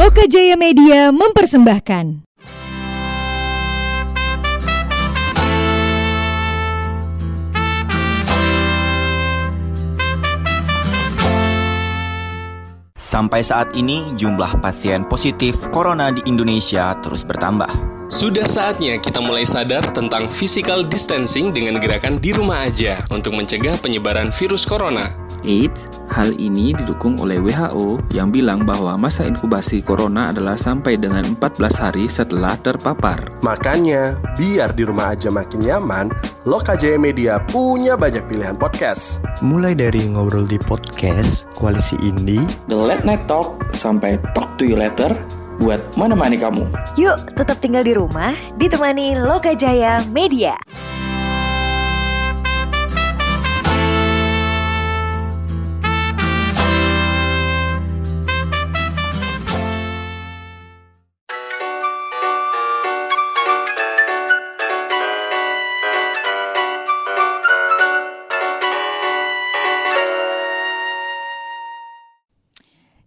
Loka Jaya Media mempersembahkan. Sampai saat ini, jumlah pasien positif corona di Indonesia terus bertambah. Sudah saatnya kita mulai sadar tentang physical distancing dengan gerakan di rumah aja untuk mencegah penyebaran virus corona. Eits, hal ini didukung oleh WHO yang bilang bahwa masa inkubasi corona adalah sampai dengan 14 hari setelah terpapar. Makanya, biar di rumah aja makin nyaman, Loka Jaya Media punya banyak pilihan podcast. Mulai dari ngobrol di podcast, koalisi indie, The Late Night Talk, sampai Talk to You Later, buat mana-mana kamu. Yuk, tetap tinggal di rumah, ditemani Loka Jaya Media.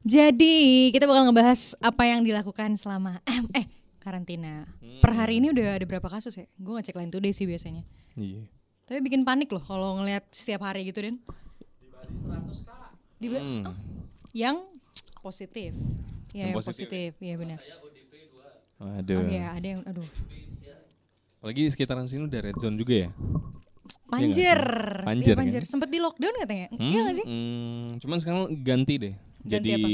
Jadi kita bakal ngebahas apa yang dilakukan selama eh karantina. Per hari ini udah ada berapa kasus ya? Gue ngecek lain today sih biasanya. Iya. Tapi bikin panik loh kalau ngelihat setiap hari gitu Den. Di Bali Hmm. oh, yang positif. Ya, Yang yang, positif positif. Iya benar. Waduh. Oh iya, ada yang aduh. Apalagi sekitaran sini udah red zone juga ya. Panjir. sih? Panjir, Iya, panjir. kan? Sempet di lockdown katanya. Hmm, Iya gak sih? hmm, cuman sekarang ganti deh. Ganti jadi apa?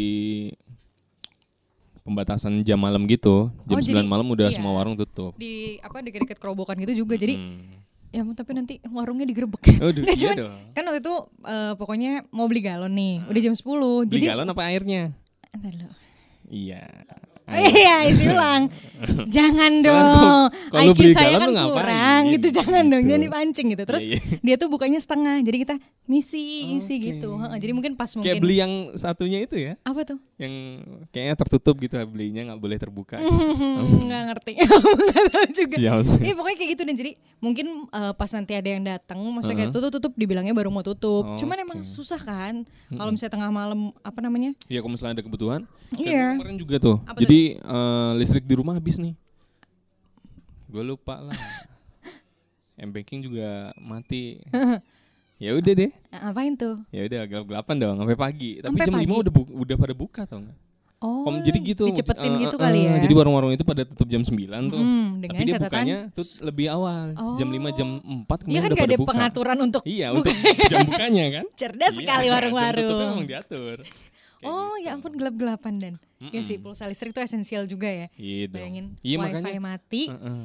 pembatasan jam malam gitu. Jam Oh, 9 jadi- malam udah iya. semua warung tutup. Di apa dekat-dekat kerobokan gitu juga. Jadi Hmm. ya tapi nanti warungnya digerebek. Nggak, iya cuman dong. kan waktu itu eh, pokoknya mau beli galon nih. Udah jam 10. Beli jadi galon apa airnya? Ntar dulu. Iya. Iya, isi ulang. Jangan dong. kalau IQ beli saya kan kurang gitu. Jangan dong, Gitu. jangan dipancing gitu. Terus Iya, dia tuh bukanya setengah. Jadi kita misi isi gitu. Heeh, Jadi mungkin pas mungkin Kayak beli yang satunya itu ya, apa tuh? yang kayaknya tertutup gitu belinya nggak boleh terbuka. Nggak ngerti. Nggak tahu juga. Iya pokoknya kayak gitu dan jadi mungkin eh, pas nanti ada yang datang maksudnya kayak tutup tutup dibilangnya baru mau tutup. Cuman emang Oke. susah kan kalau misalnya tengah malam apa namanya? Iya, kalau misalnya ada kebutuhan. Iya. kemarin juga tuh. Apa tuh? Jadi eh, listrik di rumah habis nih. Gue lupa lah. M banking juga mati. ya udah deh. Nah, Apain tuh? Ya udah gelap-gelapan dong sampai pagi. Tapi Sampai jam 5 pagi? udah bu- udah pada buka tau nggak? Oh, Kom- jadi gitu. Dicepetin eh, gitu eh, kali eh, ya. Jadi warung-warung itu pada tutup jam 9 tuh. Mm, dengan Tapi dia catatan bukanya tuh lebih awal. Jam 5 jam 4 Iya kemudian kan udah pada ada buka. pengaturan untuk Iya, buka. untuk jam bukanya kan. cerdas Iya, sekali Jam tutupnya warung-warung. memang diatur. Kayak Oh gitu. ya ampun gelap-gelapan dan. Ya Mm-mm. sih pulsa listrik itu esensial juga ya. Iya. Bayangin Iya wifi makanya. mati. Heeh.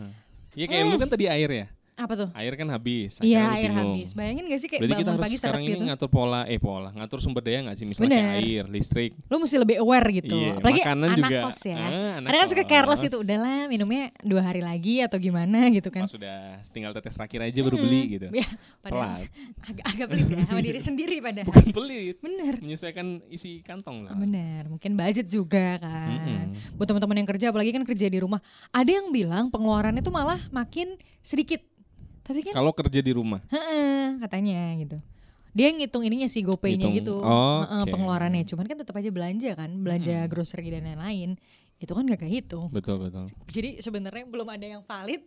Iya kayak lu kan tadi air ya. Apa tuh? Air kan habis. Iya air bingung. habis. Bayangin gak sih kayak Berarti kita bangun harus pagi sekarang ini gitu. ngatur pola, eh pola, ngatur sumber daya nggak sih? Misalnya Bener. air, listrik. Lu mesti lebih aware gitu. Iya, Apalagi makanan anak juga. kos ya. Ah, anak Ada kan suka careless gitu. Udahlah minumnya dua hari lagi atau gimana gitu kan. Pas sudah tinggal tetes terakhir aja baru beli gitu. Ya, padahal agak agak pelit ya sama diri sendiri padahal. Bukan pelit. Bener. Menyesuaikan isi kantong lah. Bener, mungkin budget juga kan. Mm-mm. Buat teman-teman yang kerja, apalagi kan kerja di rumah, ada yang bilang pengeluarannya tuh malah makin sedikit. Tapi kan, Kalau kerja di rumah. heeh, katanya gitu. Dia ngitung ininya sih GoPay-nya gitu, heeh, oke. pengeluarannya. Cuman kan tetap aja belanja kan, belanja grocery dan lain-lain. Itu kan gak kehitung. Betul betul. Jadi sebenarnya belum ada yang valid.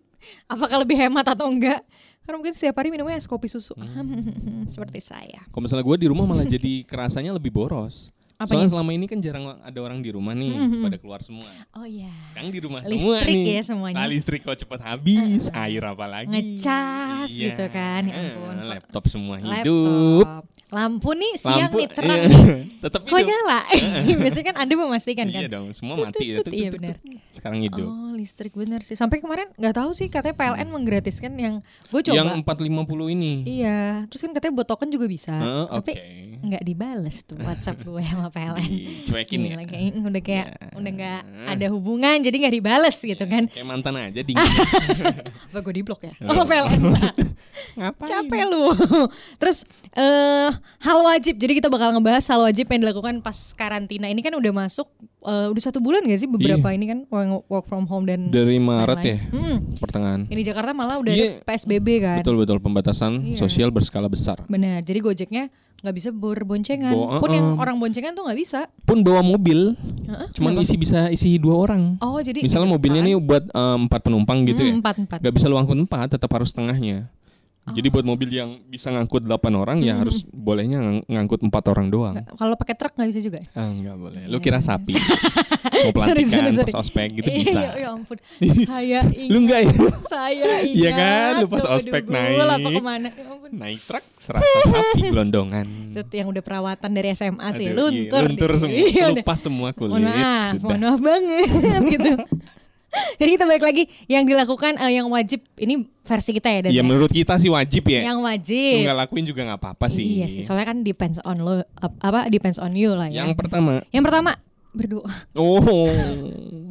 Apakah lebih hemat atau enggak? Karena mungkin setiap hari minumnya es kopi susu. Hmm. Seperti saya. Kalau misalnya gue di rumah malah jadi kerasanya lebih boros. Apanya? Soalnya selama ini kan jarang ada orang di rumah nih, Mhm. pada keluar semua. Oh iya. Sekarang di rumah Listrik semua nih. ya semuanya. Nah, listrik kok cepat habis, air apa lagi? Ngecas Iya. gitu kan, ya Eh, ampun. Kok- laptop semua hidup. Laptop. Lampu nih siang Lampu nih terang iya, nih. tetap Kok hidup. nyala? Biasanya kan Anda memastikan kan. Iya dong, semua mati ya. Iya benar. Sekarang hidup. Oh listrik bener sih. Sampai kemarin nggak tahu sih katanya PLN menggratiskan yang gue coba. Yang 450 ini. Iya. Terus kan katanya buat token juga bisa. Heeh, Tapi oke. nggak dibales tuh WhatsApp gue sama PLN. Dicuekin ya. Kayak udah kayak Ya. udah nggak ada hubungan jadi nggak dibales gitu kan. Kayak mantan aja dingin. Apa gue diblok ya? Oh. Sama PLN. Ngapain? Capek lu. Terus eh hal wajib. Jadi kita bakal ngebahas hal wajib yang dilakukan pas karantina. Ini kan udah masuk eh, udah satu bulan gak sih beberapa Iya. ini kan work from home dan Dari Maret ya, lain-lain. Hmm. pertengahan. Ini Jakarta malah udah Iya. ada PSBB kan. Betul betul pembatasan Iya. sosial berskala besar. Benar. Jadi Gojeknya nggak bisa berboncengan. Bo- Pun yang uh-uh. orang boncengan tuh nggak bisa. Pun bawa mobil Cuman kenapa? isi bisa isi dua orang. Oh jadi Misalnya mobilnya nih buat eh, empat penumpang gitu ya. Hmm, empat empat. Gak bisa lu angkut empat, tetap harus setengahnya. Jadi buat mobil yang bisa ngangkut 8 orang ya harus bolehnya ngang- ngangkut empat orang doang. Kalau pakai truk nggak bisa juga. ya? Ah, enggak boleh. Lu kira sapi. Mau pelantikan, pas ospek gitu Iya, bisa. ya ampun. Saya ingat. Lu enggak ya? Saya ingat. Iya kan, lu pas Aduh, ospek aduh, naik. apa ke mana? Ya ampun. Naik truk serasa sapi gelondongan. Itu yang udah perawatan dari SMA tuh ya, Aduh, iya, luntur. luntur semua. Iya. Lupa semua kulit. Mohon maaf, mohon maaf banget gitu. Jadi kita balik lagi yang dilakukan eh, yang wajib ini versi kita ya dan Ya menurut kita sih wajib ya. yang wajib. nggak lakuin juga nggak apa-apa sih. Iya sih, soalnya kan depends on lo ap- apa depends on you lah ya. Yang pertama, Yang pertama berdoa. oh,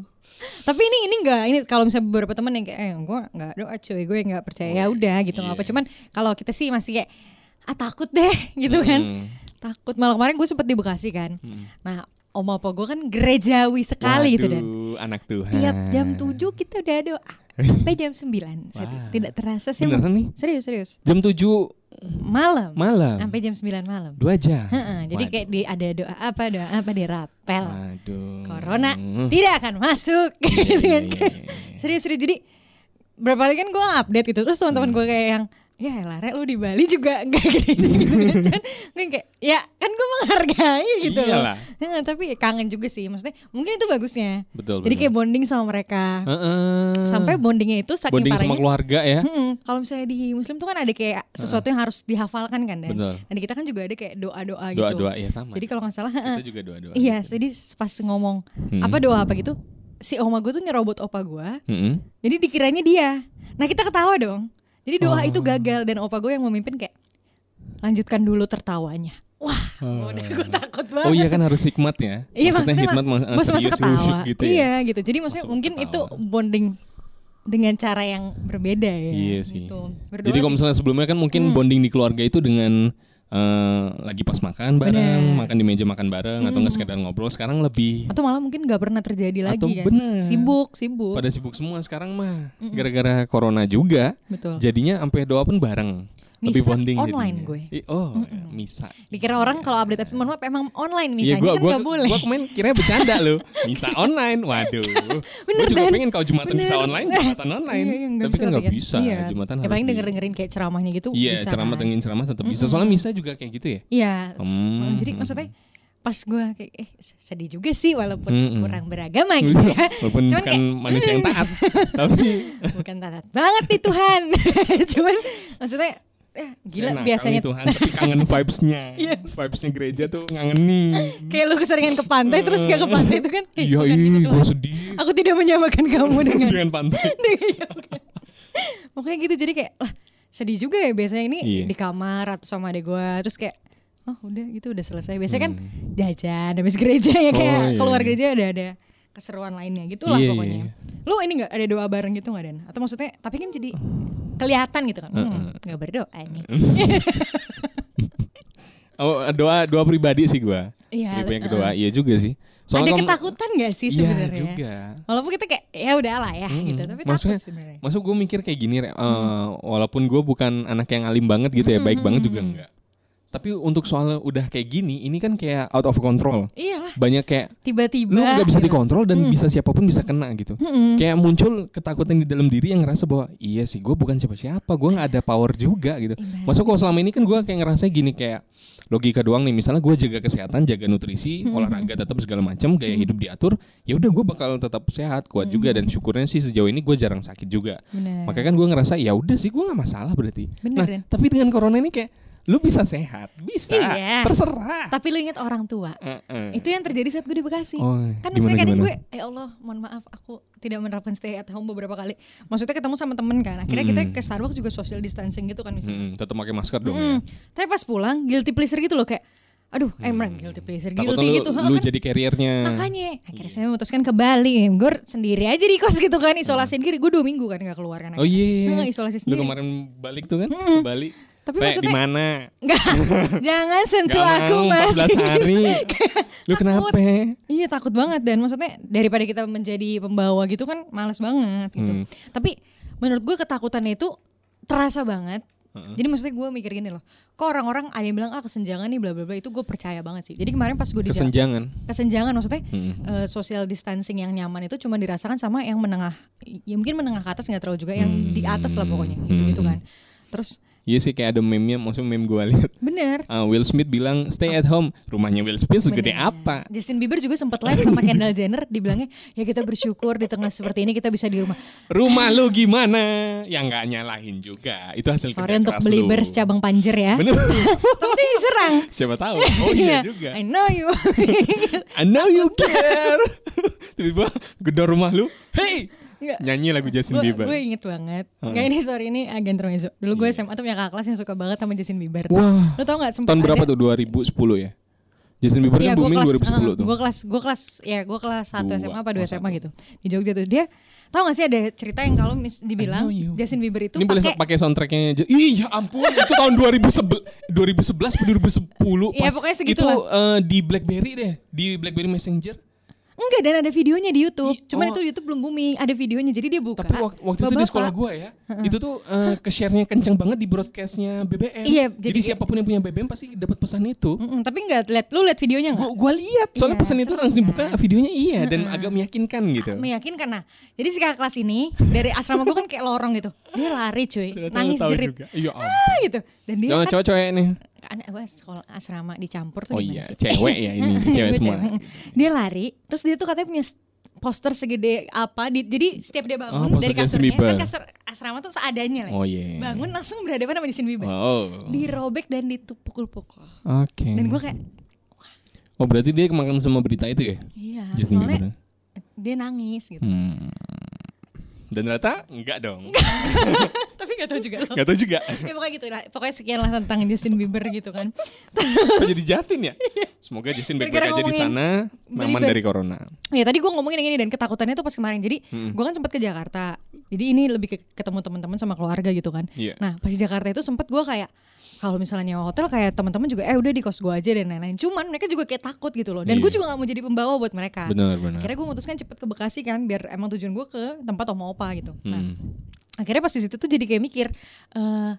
Tapi ini ini enggak ini kalau misalnya beberapa temen yang kayak eh gue nggak doa cuy gue nggak percaya ya udah gitu nggak apa Iya. cuman kalau kita sih masih kayak ah takut deh gitu kan Hmm. takut malah kemarin gue sempet di Bekasi kan nah om apa gue kan gerejawi sekali gitu dan Waduh, anak Tuhan. tiap jam 7 kita udah doa sampai jam 9 Seri- Wah. tidak terasa sih Beneran nih? serius serius Jam 7 malam malam. sampai jam 9 malam Dua jam. Heeh, jadi kayak di ada doa apa doa apa di rapel Waduh. corona tidak akan masuk Iya, gitu iya, kan iya, iya. serius serius jadi berapa kali kan gue update gitu terus teman-teman Hmm. gue kayak yang ya Lara lu di Bali juga enggak gitu gitu kan gue kayak ya kan gue menghargai gitu loh Iyalah. Heeh, tapi kangen juga sih maksudnya mungkin itu bagusnya Betul, jadi betul. kayak bonding sama mereka Heeh. sampai bondingnya itu saking bonding sama parahnya keluarga ya. Kalau misalnya di Muslim tuh kan ada kayak sesuatu yang harus dihafalkan kan dan, Betul. dan di kita kan juga ada kayak doa-doa gitu. Doa-doa ya sama. Jadi kalau nggak salah, Kita juga doa-doa. iya. gitu. Jadi pas ngomong Hmm. apa doa apa gitu, si oma gue tuh nyerobot opa gue. Mm-mm. Jadi dikiranya dia. Nah kita ketawa dong. Jadi doa Oh. itu gagal dan opa gue yang memimpin kayak lanjutkan dulu tertawanya. Wah, udah gue takut banget. Oh iya kan harus hikmat ya. Iya maksudnya, hikmat ma- ma- bos masa serius ketawa. gitu ya. Iya gitu. Jadi maksudnya Masuk mungkin ketawa. itu bonding dengan cara yang berbeda ya. Iya sih. Gitu. Berdoa Jadi kalau misalnya sebelumnya kan mungkin bonding di keluarga itu dengan eh, lagi pas makan bareng, Bener. makan di meja makan bareng atau enggak sekedar ngobrol. Sekarang lebih atau malah mungkin nggak pernah terjadi lagi Atau kan. bener. Sibuk, sibuk. pada sibuk semua sekarang mah. Gara-gara corona juga. Betul. Jadinya sampai doa pun bareng. Lebih Misa bonding online jadinya. gue. I- Oh, misa. Dikira orang kalau update mohon maaf emang online misalnya gua, kan gua, nggak boleh. gua kemarin kira bercanda loh. Misa online, waduh. Bener, Gua juga Dan. pengen kalau jumatan bisa Bener. online, jumatan online. Iya, iya, Tapi kan nggak tapi bisa. Iya. Jumatan ya harus paling di- denger dengerin kayak ceramahnya gitu. Iya, bisa ceramah kan. dengan ceramah tetap bisa. Soalnya misa juga kayak gitu ya. Iya. Hmm. Jadi maksudnya pas gue kayak eh sedih juga sih walaupun Mm-mm. kurang beragama gitu ya. Walaupun Cuman bukan kayak, manusia yang taat, tapi bukan taat banget nih Tuhan. Cuman maksudnya eh, gila Saya biasanya nih Tuhan, tapi kangen vibes-nya. Iya. Vibes-nya gereja tuh ngangenin. kayak lu keseringan ke pantai terus gak ke pantai itu kan. eh, Iya, bukan gitu, iya, Tuhan. gue sedih Aku tidak menyamakan kamu dengan dengan pantai. Iya. Pokoknya gitu jadi kayak lah sedih juga ya biasanya ini Iya. di kamar atau sama adek gue terus kayak oh udah gitu udah selesai biasanya kan Hmm. jajan habis gereja ya kayak Oh, iya. keluar gereja ada ada keseruan lainnya gitulah Iya, iya, pokoknya. iya. Lu ini nggak ada doa bareng gitu nggak Dan? Atau maksudnya tapi kan jadi kelihatan gitu kan. Hmm, nggak berdoa nih. Oh, doa doa pribadi sih gua. Iya, yang kedua, iya juga sih. ada kamu- ketakutan gak sih Iya sebenarnya? juga. Walaupun kita kayak ya udahlah ya gitu, tapi Maksudnya, takut sebenarnya. Masuk gue mikir kayak gini, Re, eh, walaupun gue bukan anak yang alim banget gitu ya, baik banget juga enggak. Tapi untuk soal udah kayak gini, ini kan kayak out of control. Iyalah, Banyak kayak tiba-tiba lu nggak bisa dikontrol dan bisa siapa pun bisa kena gitu. Kayak muncul ketakutan di dalam diri yang ngerasa bahwa iya sih gue bukan siapa-siapa, gue nggak ada power juga gitu. Masuk kalau selama ini kan gue kayak ngerasa gini kayak logika doang nih. Misalnya gue jaga kesehatan, jaga nutrisi, olahraga tetap segala macam, gaya hidup diatur. Ya udah gue bakal tetap sehat, kuat juga dan syukurnya sih sejauh ini gue jarang sakit juga. Bener. Makanya kan gue ngerasa ya udah sih gue nggak masalah berarti. Bener, nah tapi dengan corona ini kayak lu bisa sehat, bisa, Iya. terserah. Tapi lu ingat orang tua. Heeh. Itu yang terjadi saat gue di Bekasi. Oh, kan maksudnya kadang gimana? gue, eh Allah, mohon maaf, aku tidak menerapkan stay at home beberapa kali. Maksudnya ketemu sama temen kan. Akhirnya kita ke Starbucks juga social distancing gitu kan misalnya. Mm, tetap pakai masker dong Mm. ya. Tapi pas pulang guilty pleasure gitu loh kayak, aduh, emang guilty pleasure, Takut guilty lu, gitu. lu kan jadi carriernya. Makanya akhirnya saya memutuskan ke Bali Gue sendiri aja di kos gitu kan Isolasi diri Gue dua minggu kan gak keluar kan Oh iya. Nah, isolasi Lu sendiri kemarin balik tuh kan ke Bali. Tapi Re, maksudnya- mana? Jangan sentuh Gak aku mau mas 14 hari. Lu kenapa? Iya takut banget Dan maksudnya daripada kita menjadi pembawa gitu kan Males banget gitu Hmm. Tapi menurut gue ketakutannya itu Terasa banget Jadi maksudnya gue mikir gini loh, kok orang-orang ada yang bilang ah kesenjangan nih bla bla bla itu gue percaya banget sih. Jadi kemarin pas gue di Kesenjangan. kesenjangan maksudnya Mm. eh, social distancing yang nyaman itu cuma dirasakan sama yang menengah ya mungkin menengah ke atas nggak terlalu juga yang di atas lah pokoknya gitu gitu Hmm. kan terus Iya sih kayak ada meme-nya, maksudnya meme gue lihat. bener Ah, Will Smith bilang stay at home. Rumahnya Will Smith segede Bener. apa? Justin Bieber juga sempat live sama Kendall Jenner dibilangnya ya kita bersyukur di tengah seperti ini kita bisa di rumah Rumah lu gimana? Yang nggak nyalahin juga. Itu hasil sorry kerja untuk beli lu. beres cabang panjer ya Bener. tapi diserang Siapa tahu. Oh iya juga. I know you I know you care. Tiba-tiba gedor rumah lu. Hey, Nggak. nyanyi lagu Justin gue Bieber. gue inget banget nggak ini sorry ini agen intermezzo dulu gue SMA tuh punya kakak kelas yang suka banget sama Justin Bieber Wah. lo tau nggak sempet Tahun berapa ada- tuh? 2010 ya? Justin Bieber Iya, kan gue booming kelas, 2010 eh, tuh. Gue kelas, gue kelas, ya gue kelas 1 Dua, SMA apa 2 oh, SMA satu. gitu di Jogja tuh dia tau gak sih ada cerita yang kalau mis- dibilang Justin Bieber itu Ini boleh pakai pakai soundtracknya aja. Ih, ya ampun, itu tahun 2011 2011 atau 2010 Iya, pas pokoknya itu segitulah. eh, di BlackBerry deh, di BlackBerry Messenger. Enggak dan ada videonya di YouTube. Ih, Cuman oh. itu YouTube belum booming, ada videonya. Jadi dia buka. Tapi wak- waktu itu di sekolah gua ya, itu tuh eh, ke-share-nya kenceng banget di broadcastnya BBM. Iya, jadi, jadi- siapa pun yang punya BBM pasti dapat pesan itu. Mm-mm, tapi enggak lihat lu lihat videonya enggak? Gua, gua lihat, soalnya Iya, pesan itu langsung kan? buka videonya iya dan agak meyakinkan gitu. Meyakinkan nah. Jadi si kakak kelas ini dari asrama gue kan kayak lorong gitu. Dia lari cuy, nangis jerit. juga. Iya. Ah, gitu. Dan dia Jangan kan cowok-cowok nih. Anak gue sekolah asrama dicampur tuh Oh iya, sih? cewek ya ini, cewek semua. cewek. Dia lari, terus dia tuh katanya punya poster segede apa di, jadi setiap dia bangun Oh, dari kasurnya kan kasur asrama tuh seadanya lah Oh iya. bangun langsung berhadapan sama Justin Bieber Oh. dirobek dan ditupukul-pukul Oke. dan gue kayak Oh berarti dia kemakan sama berita itu ya? iya Justin soalnya Bieber. dia nangis gitu Hmm. Dan ternyata enggak dong. tapi gak tahu juga Enggak tahu juga. ya pokoknya gitu lah pokoknya sekian lah tentang Justin Bieber gitu kan Kok jadi Justin ya? Semoga Justin baik-baik aja di sana, aman dari corona. Ya tadi gue ngomongin yang ini dan ketakutannya tuh pas kemarin. Jadi Hmm. gue kan sempat ke Jakarta. Jadi ini lebih ke ketemu teman-teman sama keluarga gitu kan. Iya. Nah pas di Jakarta itu sempat gue kayak kalau misalnya nyewa hotel kayak teman-teman juga eh udah di kos gue aja dan lain-lain. Cuman mereka juga kayak takut gitu loh. Dan gue Iya. juga gak mau jadi pembawa buat mereka. Benar, benar. Akhirnya gue memutuskan cepet ke Bekasi kan biar emang tujuan gue ke tempat oma opa gitu. Nah Hmm. akhirnya pas di situ tuh jadi kayak mikir. eh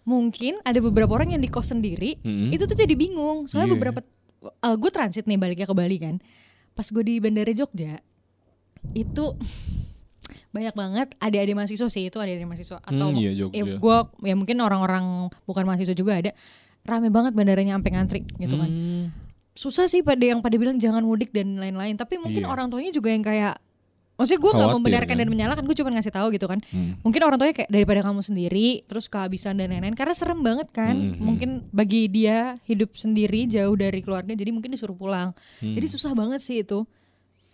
mungkin ada beberapa orang yang di kos sendiri Hmm. itu tuh jadi bingung soalnya Iya. beberapa gue transit nih baliknya ke Bali kan pas gue di bandara Jogja itu banyak banget adik-adik mahasiswa sih itu adik-adik mahasiswa atau Hmm, iya, Jogja. ya gue ya mungkin orang-orang bukan mahasiswa juga ada rame banget bandaranya sampai ngantri gitu kan Hmm. susah sih pada yang pada bilang jangan mudik dan lain-lain tapi mungkin Iya. orang tuanya juga yang kayak maksudnya gue nggak membenarkan kan? dan menyalahkan gue cuma ngasih tahu gitu kan Hmm. mungkin orang tuanya kayak daripada kamu sendiri terus kehabisan dan lain-lain karena serem banget kan Hmm, hmm. mungkin bagi dia hidup sendiri jauh dari keluarga jadi mungkin disuruh pulang Hmm. jadi susah banget sih itu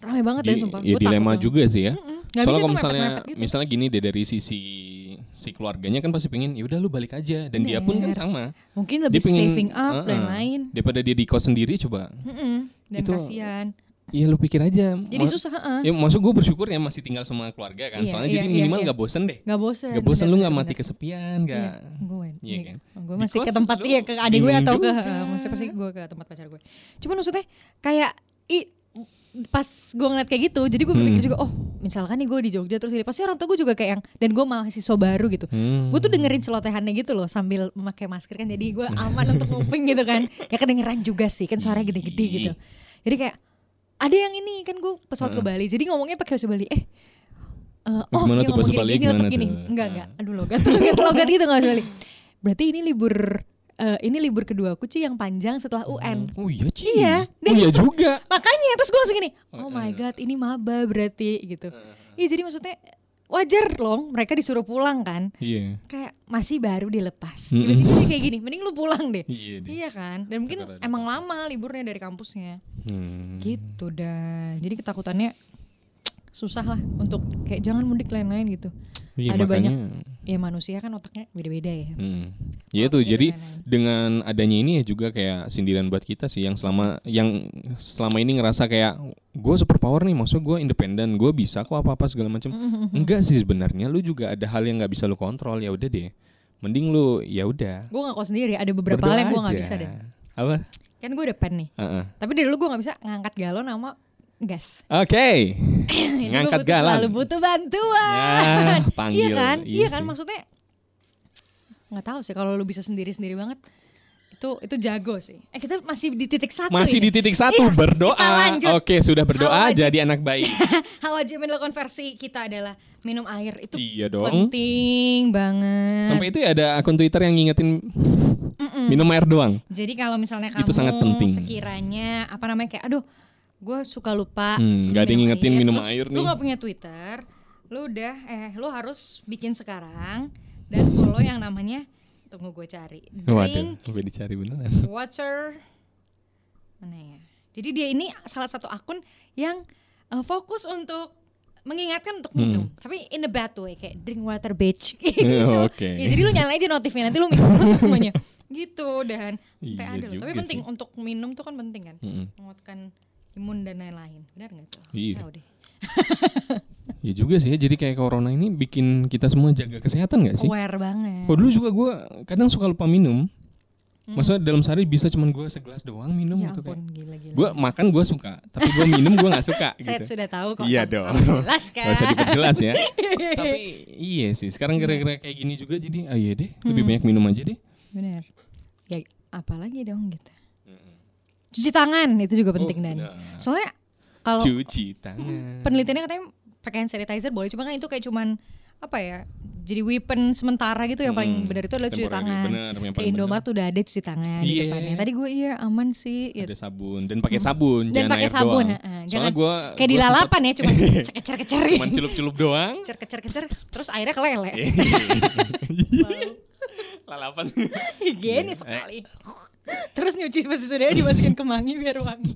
rame banget Di- sumpah ya dilema takut juga sih ya. Nggak bisa Soalnya kalau misalnya mepet-mepet gitu. misalnya gini deh dari sisi si keluarganya kan pasti pengen ya udah lu balik aja dan dia pun kan Bener. sama. mungkin lebih dia pengen, saving up uh-uh. dan lain Daripada dia di kos sendiri coba. Mm-mm. dan Itu- kasihan Iya lu pikir aja. jadi susah heeh. Ya maksud gue bersyukur ya masih tinggal sama keluarga kan. Iya, Soalnya iya, jadi iya, minimal iya. nggak bosen deh. nggak bosen Gak bosen bener, lu nggak bener, mati bener. kesepian Iya, gak. gue Iya kan? gue masih ke tempat iya ke adik gue atau ke juga. maksudnya pasti gue ke tempat pacar gue cuman maksudnya kayak i pas gue ngeliat kayak gitu jadi gue berpikir Hmm. juga oh misalkan nih gue di Jogja terus ini pasti orang tua gue juga kayak yang dan gue mahasiswa baru gitu Hmm. gue tuh dengerin celotehannya gitu loh sambil memakai masker kan jadi gue aman untuk nguping gitu kan ya kedengeran juga sih kan suaranya gede-gede gitu jadi kayak ada yang ini kan gue pesawat ke Bali jadi ngomongnya pakai bahasa Bali eh eh, oh Gimana dia tuh ngomong bahasa gini, Bali gini, gini. tuh? enggak enggak aduh logat logat logat gitu nggak bahasa Bali berarti ini libur eh, ini libur kedua aku Ci yang panjang setelah UN Oh iya Ci. Iya, Oh iya terus- juga. makanya terus gue langsung gini oh eh. my god ini maba berarti gitu iya jadi maksudnya wajar loh mereka disuruh pulang kan Iya. kayak masih baru dilepas tiba-tiba dia kayak gini mending lu pulang deh Iya deh. iya kan dan mungkin Kata-kata. emang lama liburnya dari kampusnya Hmm. gitu dah jadi ketakutannya susah lah untuk kayak jangan mudik lain-lain gitu Iya, ada banyak makanya- ya manusia kan otaknya beda-beda ya Hmm. Ya itu Oke, jadi lain-lain. dengan adanya ini ya juga kayak sindiran buat kita sih yang selama yang selama ini ngerasa kayak gue super power nih, maksud gue independen, gue bisa kok apa apa segala macam. Enggak sih sebenarnya, lu juga ada hal yang nggak bisa lu kontrol ya udah deh. Mending lu ya udah. gue gak kok sendiri ada beberapa hal berdoa yang gue gak aja. bisa deh Apa? kan gue udah pen nih Heeh. tapi dari dulu gue gak bisa ngangkat galon sama gas Oke. Gua Ngangkat butuh- selalu butuh bantuan Ya, panggil. iya kan Iya iya kan sih. maksudnya nggak tahu sih kalau lu bisa sendiri sendiri banget itu itu jago sih. Eh kita masih di titik satu. Masih ini. di titik satu Iya, berdoa. Oke, sudah berdoa jadi anak baik. Hal wajib yang dilakukan versi kita adalah minum air itu Iya dong. penting banget. Sampai itu ya ada akun Twitter yang ngingetin minum air doang. Jadi kalau misalnya kamu Itu sangat penting. sekiranya apa namanya kayak aduh gue suka lupa Hmm, nggak ada yang ngingetin minum terus air Lu nih. nggak punya Twitter, lu udah eh lu harus bikin sekarang dan follow yang namanya tunggu gue cari. Waduh, Drink gue dicari beneran. water mana ya? Jadi dia ini salah satu akun yang eh, fokus untuk mengingatkan untuk minum, tapi in a bad way kayak drink water bitch. gitu. Hmm. Oke. Ya, jadi lu nyalain aja notifnya nanti lu minum terus semuanya. gitu dan Iya ada loh. Tapi penting sih. untuk minum tuh kan penting kan, Mm-mm. menguatkan imun dan lain-lain. Benar nggak tuh? Iya. Tahu deh. Ya juga sih ya, jadi kayak corona ini bikin kita semua jaga kesehatan gak sih? Aware banget. Kok dulu juga gue kadang suka lupa minum. Maksudnya dalam sehari bisa cuman gue segelas doang minum ya gitu kayak. ampun, gila-gila. Gue makan gue suka, tapi gue minum gue nggak suka Saya gitu. sudah tahu kok. Iya dong. Jelas kan? Gak usah diperjelas ya. tapi iya sih, sekarang gara-gara kayak gini juga jadi ah iya deh, lebih banyak minum aja deh. Benar. Ya apalagi dong gitu. Cuci tangan itu juga penting dan. benar. Soalnya kalau Cuci tangan. penelitiannya katanya pakai hand sanitizer boleh cuma kan itu kayak cuman apa ya? Jadi weapon sementara gitu yang paling Mm-mm. benar itu adalah cuci tangan. yang Ke Indomaret tuh udah ada cuci tangan di Iya. depannya. Tadi gue iya aman sih. gitu. Ada sabun dan pakai sabun, Dan jangan pakai sabun, doang. Soalnya Jangan gue Kayak di lalapan ya cuma kecer-kecer gitu. cuman celup-celup doang. Kecer-kecer terus airnya kelele. lalapan. Higienis sekali. Terus nyuci baju sudah dimasukin ke mangi biar wangi.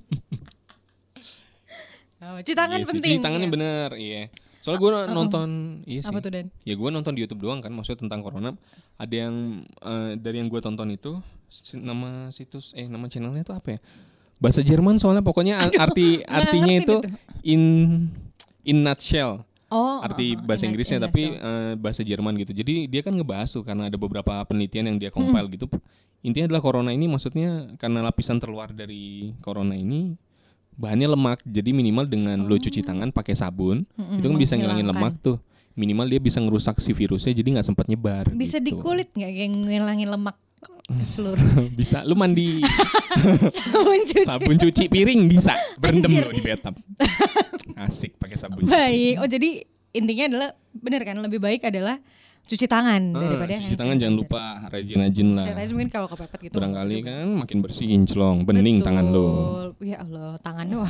Oh, cuci tangan Iya penting. Cuci tangannya ya. bener, iya. Soalnya gue nonton, iya sih. Apa tuh Dan? Ya gue nonton di YouTube doang kan, maksudnya tentang corona. Ada yang eh, dari yang gue tonton itu nama situs, eh nama channelnya itu apa ya? Bahasa Jerman soalnya pokoknya a- arti artinya itu gitu. in in nutshell. Oh, arti oh, oh, bahasa Inggrisnya in tapi eh, bahasa Jerman gitu. Jadi dia kan ngebahas tuh karena ada beberapa penelitian yang dia Hmm. compile gitu. Intinya adalah corona ini maksudnya karena lapisan terluar dari corona ini bahannya lemak. Jadi minimal dengan lo cuci tangan pakai sabun, Mm-mm, itu kan bisa ngilangin Oh. lemak tuh. Minimal dia bisa ngerusak si virusnya jadi nggak sempat nyebar. bisa di gitu. kulit nggak kayak ngilangin lemak seluruh bisa. Lu mandi sabun cuci. sabun cuci piring bisa. Berendam Anjir. lo di bathtub. Asik pakai sabun cuci. Baik. Oh jadi intinya adalah benar kan lebih baik adalah cuci tangan Ah, daripada cuci tangan jangan lupa rajin-rajin lah. Sanitizer mungkin kalau kepepet gitu. Barangkali kan makin bersih kinclong, bening Betul. tangan lo. Ya Allah, tangan doang.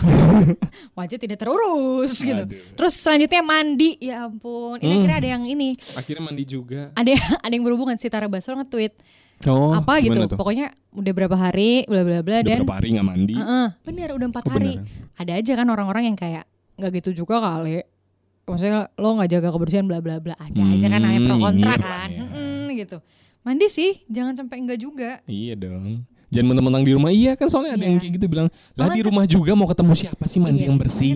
Wajah tidak terurus gitu. Aduh. Terus selanjutnya mandi. Ya ampun. Ini Hmm. kira ada yang ini. Akhirnya mandi juga. Ada ada yang berhubungan si Tara Basro nge-tweet Oh, apa gitu. tuh? Pokoknya udah berapa hari bla bla bla Udah dan berapa hari nggak mandi? Heeh, bener udah empat Oh, hari. Ada aja kan orang-orang yang kayak nggak gitu juga kali. Maksudnya lo nggak jaga kebersihan bla bla bla. Ada aja kan namanya pro Hmm, kontra nyinyir kan. ya. Gitu. Mandi sih, jangan sampai enggak juga. Iya dong. Jangan mentang-mentang di rumah. Iya kan soalnya ada yang Iya. kayak gitu bilang, lah di kan- rumah juga mau ketemu siapa sih mandi Iya yang sih, bersih?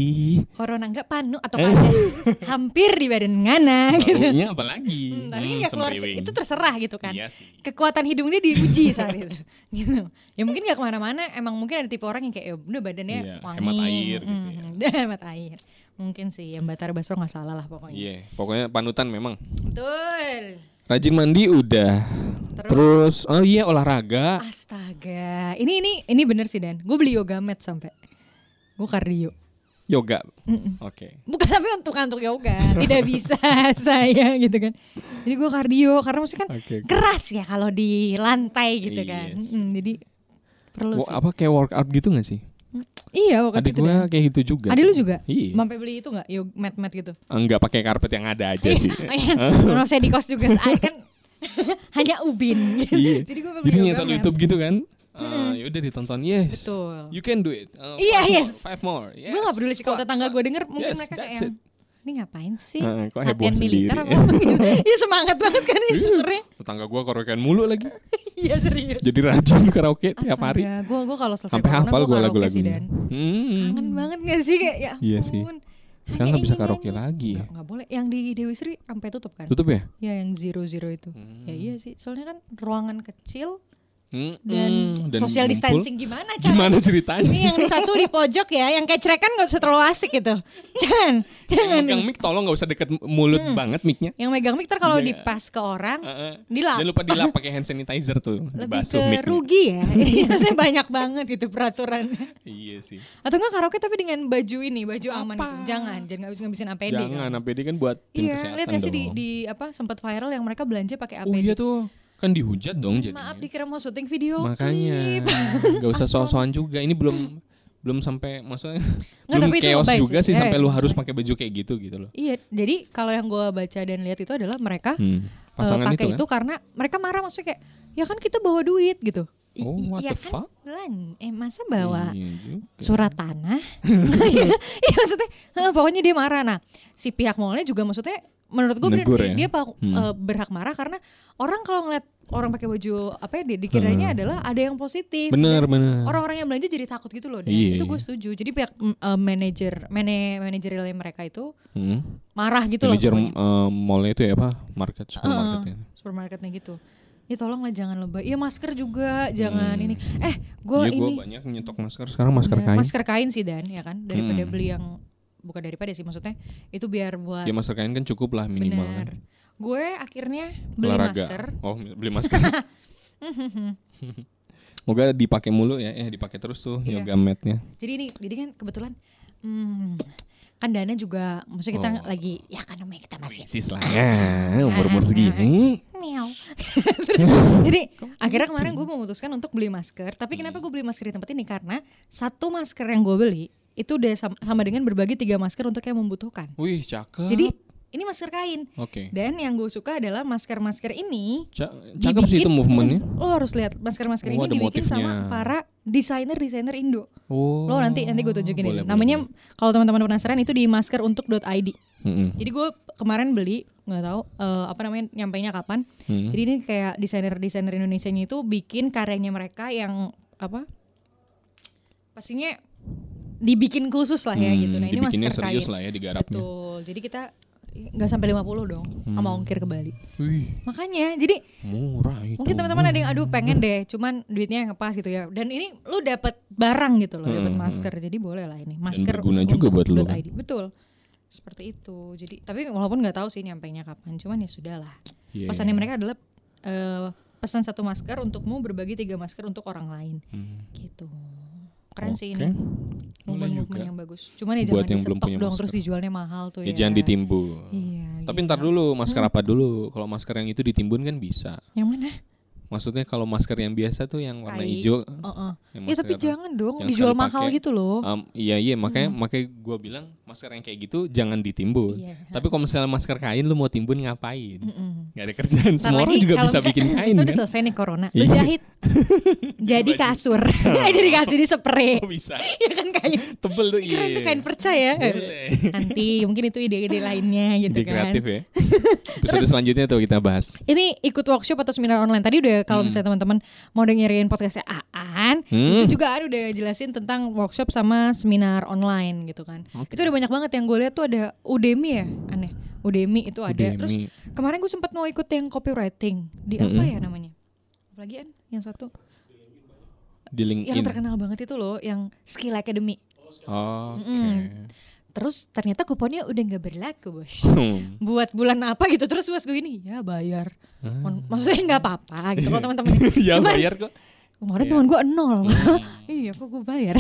Corona enggak panu atau panas. Hampir di badan ngana gitu. Baunya apalagi? Hmm, tapi Hmm, nggak keluar sih. itu terserah gitu kan. Iya sih. Kekuatan hidung dia diuji saat itu. gitu. Ya mungkin nggak ke mana-mana. Emang mungkin ada tipe orang yang kayak ya udah badannya Iya, wangi. hemat air gitu ya. Mm, hemat air. Mungkin sih yang Batar Basro nggak salah lah pokoknya. Iya, pokoknya panutan memang. Betul. Rajin mandi udah. Terus, oh iya olahraga. Astaga. Ini ini ini bener sih Dan. Gue beli yoga mat sampai. Gue kardio. Yoga. Oke. Bukan tapi untuk untuk yoga. Tidak bisa saya gitu kan. Jadi gue kardio karena maksudnya kan oke. keras ya kalau di lantai gitu kan. Yes. Mm, jadi perlu Wo- sih. apa kayak workout gitu gak sih? Iya waktu Adik itu gue kayak gitu juga. Adik lu juga? Iya. Sampai beli itu nggak? Yog mat mat gitu. Enggak pakai karpet yang ada aja sih. Oh iya, saya di kos juga saya kan hanya ubin. Iya. Jadi gue beli Jadi nyetel. YouTube gitu kan. Uh, ya udah ditonton. Yes. Betul. You can do it. Uh, Iya, five yes. More, five more. Yes. Gue gak peduli sih kalau tetangga gue denger mungkin Yes, mereka kayak yang ini ngapain sih? Heeh, kok heboh Latihan militer apa? Iya semangat banget kan ini sebenarnya. Tetangga gue karaokean mulu lagi. Iya serius. Jadi rajin karaoke tiap hari. Gue gue kalau selesai Sampai hafal gua gue sih, Dan. Hmm. Kangen banget gak sih kayak ya Iya sih. Sekarang nggak bisa karaoke nyanyi. lagi ya. Boleh. Yang di Dewi Sri sampai tutup kan? Tutup ya? Ya yang zero zero itu. Hmm. Ya iya sih. Soalnya kan ruangan kecil Hmm, dan, dan social ngumpul. distancing gimana caranya? Gimana ceritanya? Ini yang di satu di pojok ya, yang kayak cerekan gak usah terlalu asik gitu. Jangan, jangan. Yang megang mic tolong nggak usah deket mulut Hmm. banget micnya. Yang megang mic ntar kalau Iya. dipas ke orang, Heeh. dilap. Jangan lupa dilap pakai hand sanitizer tuh. Lebih ke mic-nya. rugi ya. Ini maksudnya banyak banget gitu peraturannya. Iya sih. Atau enggak karaoke tapi dengan baju ini, baju aman gitu. Jangan, jangan ngabis-ngabisin APD. Jangan APD kan buat tim Iya, kesehatan lihat gak sih di, dong. di apa sempat viral yang mereka belanja pakai APD. Oh iya tuh kan dihujat dong jadi. Maaf dikira mau syuting video Makanya nggak usah soal-soal juga. Ini belum belum sampai maksudnya Nggak, belum tapi itu chaos lebay juga sih. sih sampai Eh, lu harus pakai baju kayak gitu gitu loh. Iya, jadi kalau yang gue baca dan lihat itu adalah mereka Hmm. eh, Pasangan pakai itu, itu, kan? karena mereka marah maksudnya kayak ya kan kita bawa duit gitu. Oh, what ya the kan, fuck? Lan, eh masa bawa Iya surat tanah? Iya, iya, maksudnya eh, pokoknya dia marah. Nah, si pihak mallnya juga maksudnya menurut gue benar sih ya? dia Hmm. eh, berhak marah karena orang kalau ngeliat orang pakai baju apa ya di- dikiranya Hmm. adalah ada yang positif. Bener, Dan bener. Orang-orang yang belanja jadi takut gitu loh. Dan Iya, itu iya. gue setuju. Jadi pihak eh, manajer mane manajerialnya mereka itu Hmm. marah gitu loh. Manajer eh, mallnya itu ya apa? Market supermarket ya. Heeh, supermarketnya gitu. Ya tolonglah jangan lebay. Iya masker juga jangan ini. Eh, gue gue ini banyak nyetok masker sekarang masker Bener, kain. masker kain sih dan ya kan daripada Hmm. beli yang bukan daripada sih maksudnya itu biar buat Ya masker kain kan cukup lah minimal bener. kan. Gue akhirnya beli Olahraga. masker. Oh beli masker. Moga dipakai mulu ya, eh dipakai terus tuh Iya. yoga mat-nya. Jadi ini jadi kan kebetulan hmm, kan Dana juga maksudnya kita Oh. lagi ya kan namanya kita masih Sis lah ya, umur-umur segini. Miau. Jadi akhirnya kemarin gue memutuskan untuk beli masker. Tapi kenapa gue beli masker di tempat ini? Karena satu masker yang gue beli itu udah sama, sama dengan berbagi tiga masker untuk yang membutuhkan. Wih cakep. Jadi ini masker kain. Oke. Dan yang gue suka adalah masker-masker ini Ca- cakep sih itu movementnya. Mm, Lo harus lihat masker-masker Oh, ini dibikin sama motifnya. para desainer-desainer Indo. Oh. Lo nanti nanti gue tunjukin boleh, ini. boleh, Namanya kalau teman-teman penasaran itu di maskeruntuk.id. Mm-mm. Jadi gue kemarin beli nggak tahu eh, apa namanya nyampainya kapan. Hmm. Jadi ini kayak desainer-desainer Indonesia itu bikin karyanya mereka yang apa? Pastinya dibikin khusus lah ya Hmm, gitu. Nah ini masker serius kain. lah ya digarapnya. Betul. Jadi kita nggak sampai 50 dong sama Hmm. ongkir ke Bali. Wih, Makanya jadi murah itu. mungkin teman-teman ada yang aduh pengen deh, cuman duitnya yang pas gitu ya. Dan ini lu dapat barang gitu loh, dapat Hmm, masker. Jadi boleh lah ini masker. berguna juga buat lu, kan? .id. Betul. Seperti itu. Jadi tapi walaupun nggak tahu sih nyampainya kapan, cuman ya sudahlah. Iya. Pesannya mereka adalah eh, pesan satu masker untukmu berbagi tiga masker untuk orang lain. Hmm. Gitu. Keren sih Oke. ini. Juga. yang bagus. Cuman ya Buat jangan yang belum punya dong masker. terus dijualnya mahal tuh Ya ya. jangan ditimbun. Iya. Tapi gitu. ntar dulu masker apa dulu? Kalau masker yang itu ditimbun kan bisa. Yang mana? Maksudnya kalau masker yang biasa tuh yang warna Kai. hijau. Heeh. yang Ya tapi jangan dong yang dijual mahal pakai. gitu loh. Um, iya iya makanya makanya gue bilang masker yang kayak gitu jangan ditimbun. Iya. Tapi kalau misalnya masker kain lu mau timbun ngapain? Mm-mm. Gak ada kerjaan. Ntar Semua orang juga bisa bikin kain Udah kan? selesai nih corona. Lu Iya. jahit. jadi kasur. jadi kasur jadi spray. Oh bisa. ya kan kain. Tebel tuh iya. Keren tuh kain percaya. Boleh. Nanti mungkin itu ide-ide lainnya gitu Ide kan. kreatif ya. Episode selanjutnya tuh kita bahas. Ini ikut workshop atau seminar online tadi udah kalau Hmm. misalnya teman-teman mau dengerin podcastnya Aan, Hmm. itu juga Aan udah jelasin tentang workshop sama seminar online gitu kan. Itu udah banyak banget yang gue lihat tuh ada Udemy ya, aneh. Udemy itu ada. Udemy. Terus kemarin gue sempat mau ikut yang copywriting di apa Mm-mm. ya namanya? Apalagi An, yang satu Di LinkedIn. yang terkenal banget itu loh, yang Skill Academy. Oh, Oke. Mm-mm. Terus ternyata kuponnya udah nggak berlaku bos. Hmm. Buat bulan apa gitu terus bos gue ini ya bayar. Mon- Maksudnya nggak apa-apa gitu kalau teman-teman. ya Cuman bayar kok. kemarin teman gue nol. iya kok gue bayar.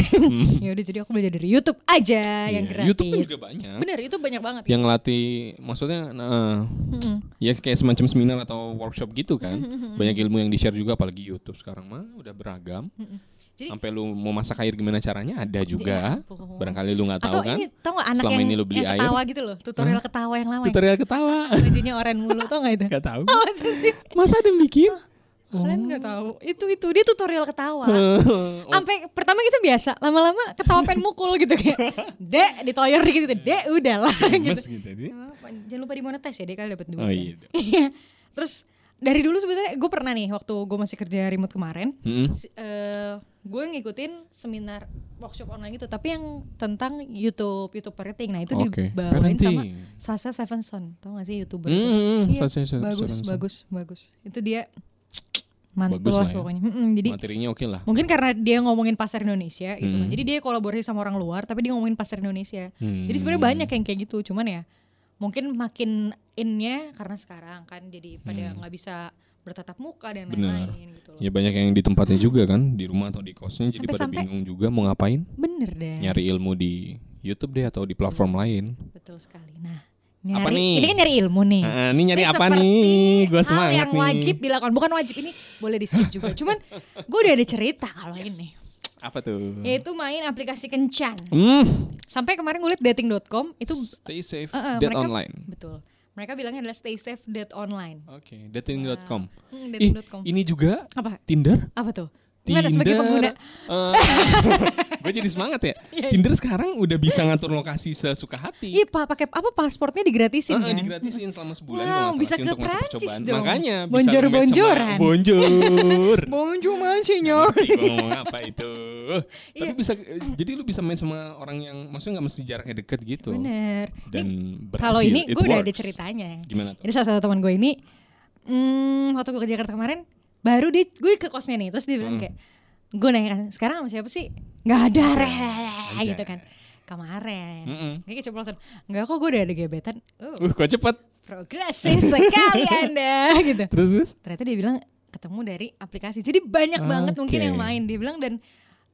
ya udah jadi aku belajar dari YouTube aja yang Iya, gratis. YouTube kan juga banyak. Bener itu banyak banget. Yang ngelatih maksudnya nah, Mm-mm. ya kayak semacam seminar atau workshop gitu kan. Mm-mm. Banyak ilmu yang di-share juga apalagi YouTube sekarang mah udah beragam. Mm-mm. Jadi Sampai lu mau masak air gimana caranya ada juga. ampun. Barangkali lu nggak tahu atau kan. ini tau gak anak Selama yang, ini lu beli yang air. ketawa gitu loh tutorial ketawa yang lama ya? Tutorial ketawa. bajunya oren mulu tau gak itu Gak tahu. oh, masa sih Masa ada yang bikin? kalian nggak tahu itu itu dia tutorial ketawa Oh. sampai pertama kita biasa lama-lama ketawa pengen mukul gitu kayak dek ditoyor gitu dek udahlah gitu gitu. jangan lupa dimonetize ya dek kali dapat duit Oh kan. iya. Iya. terus dari dulu sebenarnya gue pernah nih waktu gue masih kerja remote kemarin si- eh, gue ngikutin seminar workshop online gitu tapi yang tentang YouTube YouTube parenting nah itu Oke, dibawain sama parenting. Sasa Stevenson tau gak sih youtuber itu? Hmm, Iya, Sasa Stevenson. bagus bagus bagus itu dia mantul lah lah ya. pokoknya. Mm-mm, jadi Materinya oke lah. mungkin karena dia ngomongin pasar Indonesia gitu kan. Hmm. Jadi dia kolaborasi sama orang luar tapi dia ngomongin pasar Indonesia. Hmm. Jadi sebenarnya banyak yang kayak gitu, cuman ya mungkin makin innya karena sekarang kan jadi pada Hmm. nggak bisa bertatap muka dan lain-lain gitu loh. Ya banyak yang di tempatnya juga kan, di rumah atau di kosnya jadi pada Sampai-sampai- bingung juga mau ngapain. Bener deh. Nyari ilmu di YouTube deh atau di platform lain. Betul sekali. Nah, nyari Apa nih? ini kan nyari ilmu nih. Ah, ini nyari Ini apa nih? Gua semangat yang nih. wajib dilakukan bukan wajib ini boleh di skip juga. Cuman gue udah ada cerita kalau ini. Apa tuh? Yaitu main aplikasi kencan. Hmm, Sampai kemarin gue liat dating.com itu stay safe, Eh, eh, dead mereka- online. betul. Mereka bilangnya adalah stay safe date online. Oke, dating.com. Hmm, Ih, dating.com. ini juga Apa? Tinder. Apa tuh? Gimana sebagai pengguna? gue jadi semangat ya. Tinder sekarang udah bisa ngatur lokasi sesuka hati. Iya, Pak, pakai apa pasportnya digratisin Heeh, kan? digratisin selama sebulan Wow, bisa ke untuk masa Prancis percobaan. dong. Makanya bisa sama- bonjouran. Bonjour. Bonjour, monsieur. Ngerti gua ngomong apa itu. Tapi Iya. bisa jadi lu bisa main sama orang yang maksudnya nggak mesti jaraknya deket gitu. Bener. Dan. Kalau ini gue udah ada ceritanya. Gimana tuh? Jadi salah satu teman gue ini, hmm, waktu gue ke Jakarta kemarin, baru dia gue ke kosnya nih, terus dia bilang Hmm. kayak, gue nanya kan, sekarang sama siapa sih? Gak ada re, Anjay. gitu kan. Kemarin, Mm-mm. kayak keceplosan. Enggak kok gue udah ada gebetan. Oh, Uh, kok cepet. progresif sekali anda, gitu. Terus terus? Ternyata dia bilang ketemu dari aplikasi. Jadi banyak banget mungkin Oke. yang main. Dia bilang dan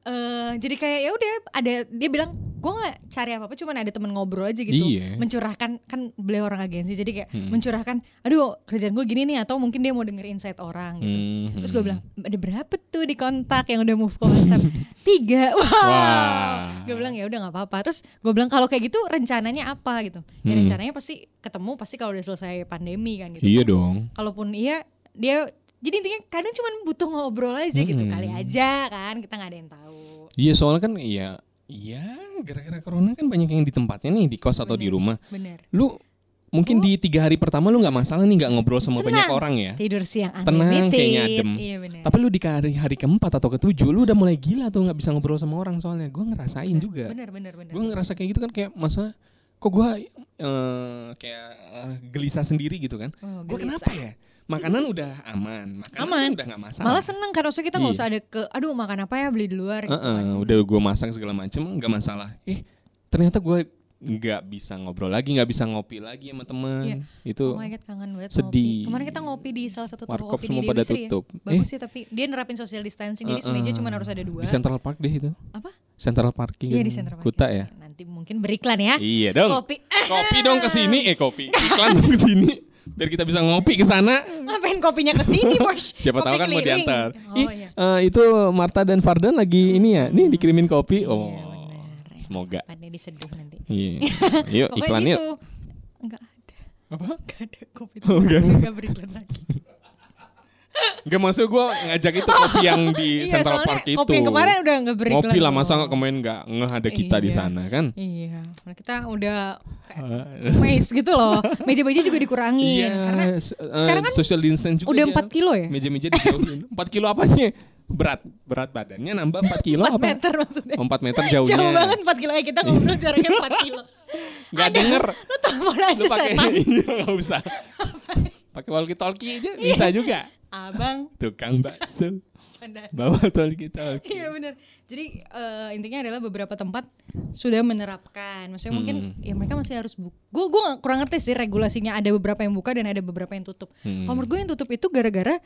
eh jadi kayak ya udah ada dia bilang gue nggak cari apa apa cuman ada temen ngobrol aja gitu Iya. mencurahkan kan beliau orang agensi jadi kayak Hmm. mencurahkan aduh kerjaan gue gini nih atau mungkin dia mau denger insight orang gitu Hmm, terus gue bilang ada berapa tuh di kontak yang udah move ke WhatsApp tiga wow Wah. gue bilang ya udah nggak apa-apa terus gue bilang kalau kayak gitu rencananya apa gitu ya Hmm. rencananya pasti ketemu pasti kalau udah selesai pandemi kan gitu Iya dong. kalaupun iya dia jadi intinya kadang cuma butuh ngobrol aja gitu Hmm. kali aja kan kita nggak ada yang tahu Iya soalnya kan iya iya gara-gara corona kan banyak yang di tempatnya nih di kos atau di Bener. rumah. bener Lu mungkin di tiga hari pertama lu nggak masalah nih nggak ngobrol sama banyak Senang. orang ya. tidur siang Tenang, kayaknya adem. iya bener Tapi lu di hari hari keempat atau ketujuh lu udah mulai gila tuh nggak bisa ngobrol sama orang soalnya. Gue ngerasain juga. bener bener bener Gue ngerasa kayak gitu kan kayak masa kok gue eh, kayak eh, gelisah sendiri gitu kan. Oh, Gue kenapa ya? Makanan udah aman, makanan Aman. kan udah nggak masalah. malah seneng kan maksudnya kita nggak Iya. usah ada ke aduh makan apa ya beli di luar gitu kan. udah gue masak segala macem nggak masalah. Eh ternyata gue nggak bisa ngobrol lagi, nggak bisa ngopi lagi sama teman. Iya. Itu Oh my god kangen banget sedih. ngopi. Kemarin kita ngopi di salah satu toko Warkop kopi semua di pada ya. tutup. Bagus Eh. sih tapi dia nerapin social distancing jadi Heeh. semeja cuma harus ada dua. di Central Park deh itu. Apa? Central Parking. Iya di Central Park. Kuta ya. Nanti mungkin beriklan ya. Iya dong. Kopi. Kopi dong ke sini, eh kopi. Iklan dong ke sini. Biar kita bisa ngopi ke sana. Ngapain kopinya ke sini, Bos? Siapa Kopi tahu kan mau keliling. diantar. Oh Ih, iya. eh, itu Marta dan Fardan lagi ini ya. Nih dikirimin kopi. Oh. Iya, benar. Semoga. Pada diseduh nanti. Iya. Yuk Pokoknya iklan yuk. gitu. Enggak ada. Apa? Enggak ada kopi. Oh, enggak ada. Enggak beriklan lagi. Gak maksud gue ngajak itu kopi yang di Iya, Central Park itu. kopi yang kemarin udah enggak beriklan. Ngopi lah masa nggak kemarin nggak ngeh ada kita di Iya. sana kan? Iya, karena kita udah maze gitu loh. Meja-meja juga dikurangin karena s- eh, sekarang kan social distance juga udah. 4 kilo ya? Meja-meja dijauhin. 4 kilo apanya? Berat berat badannya nambah 4 kilo 4 apa? meter maksudnya. Oh, 4 meter jauhnya. Jauh banget 4 kilo ya kita ngobrol jaraknya 4 kilo. Gak Ada. denger. Lu telepon aja Lu pakai setan. iya nggak usah. Pakai walkie talkie aja bisa juga. Abang. Tukang bakso bawa talkie. Iya benar. Jadi eh, intinya adalah beberapa tempat sudah menerapkan. Maksudnya mungkin Hmm. ya mereka masih harus buka. Gue gue kurang ngerti sih regulasinya. Ada beberapa yang buka dan ada beberapa yang tutup. Hmm. Menurut gue yang tutup itu gara-gara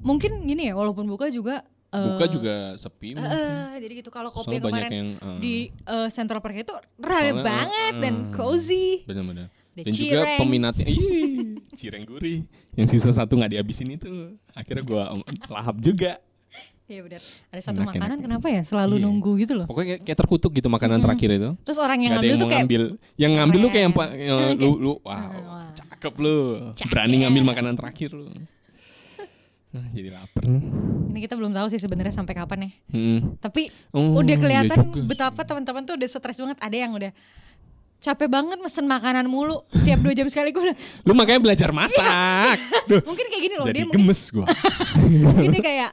mungkin gini ya. Walaupun buka juga. eh, Buka juga sepi. mungkin. eh, jadi gitu kalau kopi Soalnya yang banyak kemarin yang, eh, di eh, Central Park itu rame banget eh, dan cozy. Benar-benar. Dan juga cireng. peminatnya, ih, cireng gurih. Yang sisa satu nggak dihabisin itu, akhirnya gua om- lahap juga. Iya benar. Ada satu Enak, makanan enak. kenapa ya selalu Iya. nunggu gitu loh. Pokoknya kayak, kayak terkutuk gitu makanan Mm-mm. terakhir itu. Terus orang yang ngambil yang tuh kayak ngambil. Yang ngambil lu kayak yang yang Eh, lu kayak- lu wow, cakep lu. Berani ngambil makanan terakhir lu. Nah, jadi lapar nih. ini kita belum tahu sih sebenarnya sampai kapan ya. Hmm. Tapi Oh, udah iya kelihatan juga sih. betapa teman-teman tuh udah stres banget. Ada yang udah capek banget mesen makanan mulu tiap dua jam sekali gue Lu makanya belajar masak. Duh, mungkin kayak gini loh jadi dia mungkin, gemes gua. mungkin dia kayak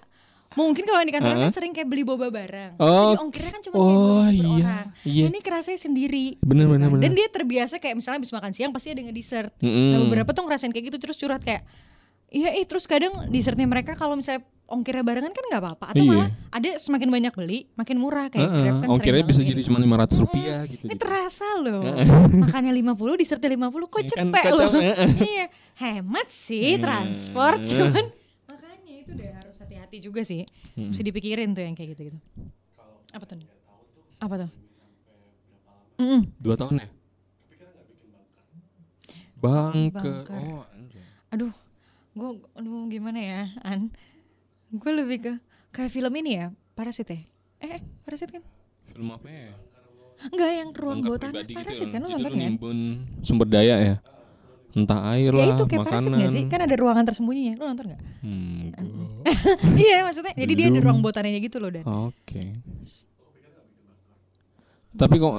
mungkin kalau di kantor kan Heeh. sering kayak beli boba barang Oh. jadi ongkirnya kan cuma Oh, kayak iya, orang iya. ini kerasanya sendiri Bener, gitu bener, kan. bener. dan dia terbiasa kayak misalnya habis makan siang pasti ada nge-dessert Mm-mm. nah beberapa tuh ngerasain kayak gitu terus curhat kayak Iya, eh terus kadang dessertnya mereka kalau misalnya ongkirnya barengan kan nggak apa-apa atau Iya. malah ada semakin banyak beli makin murah kayak Grab kan ongkirnya bisa jadi cuma 500 rupiah gitu. Ini terasa loh. Heeh. Makannya 50 disertai 50 kok Iya kan, cepet loh. iya, hemat sih Hmm. transport cuman makanya itu deh harus hati-hati juga sih. Hmm. Mesti dipikirin tuh yang kayak gitu-gitu. Apa tuh? Apa tuh? Mm-mm. Dua tahun ya? Bangker. Bangker. Oh. Aduh, gue, aduh gimana ya, An? Gue lebih ke kayak film ini ya, Parasit ya? Eh, eh, Parasit kan? film apa ya? Enggak yang ruang bawah tanah. pribadi Parasit gitu. kan lo nonton lu kan? nimbun sumber daya ya. Entah air Ya lah, itu kayak parasit makanan. gak sih? Kan ada ruangan tersembunyinya. Lo nonton gak? Hmm, iya maksudnya. Jadi dia ada ruang bawah tanahnya gitu loh dan. Oke. Tapi kok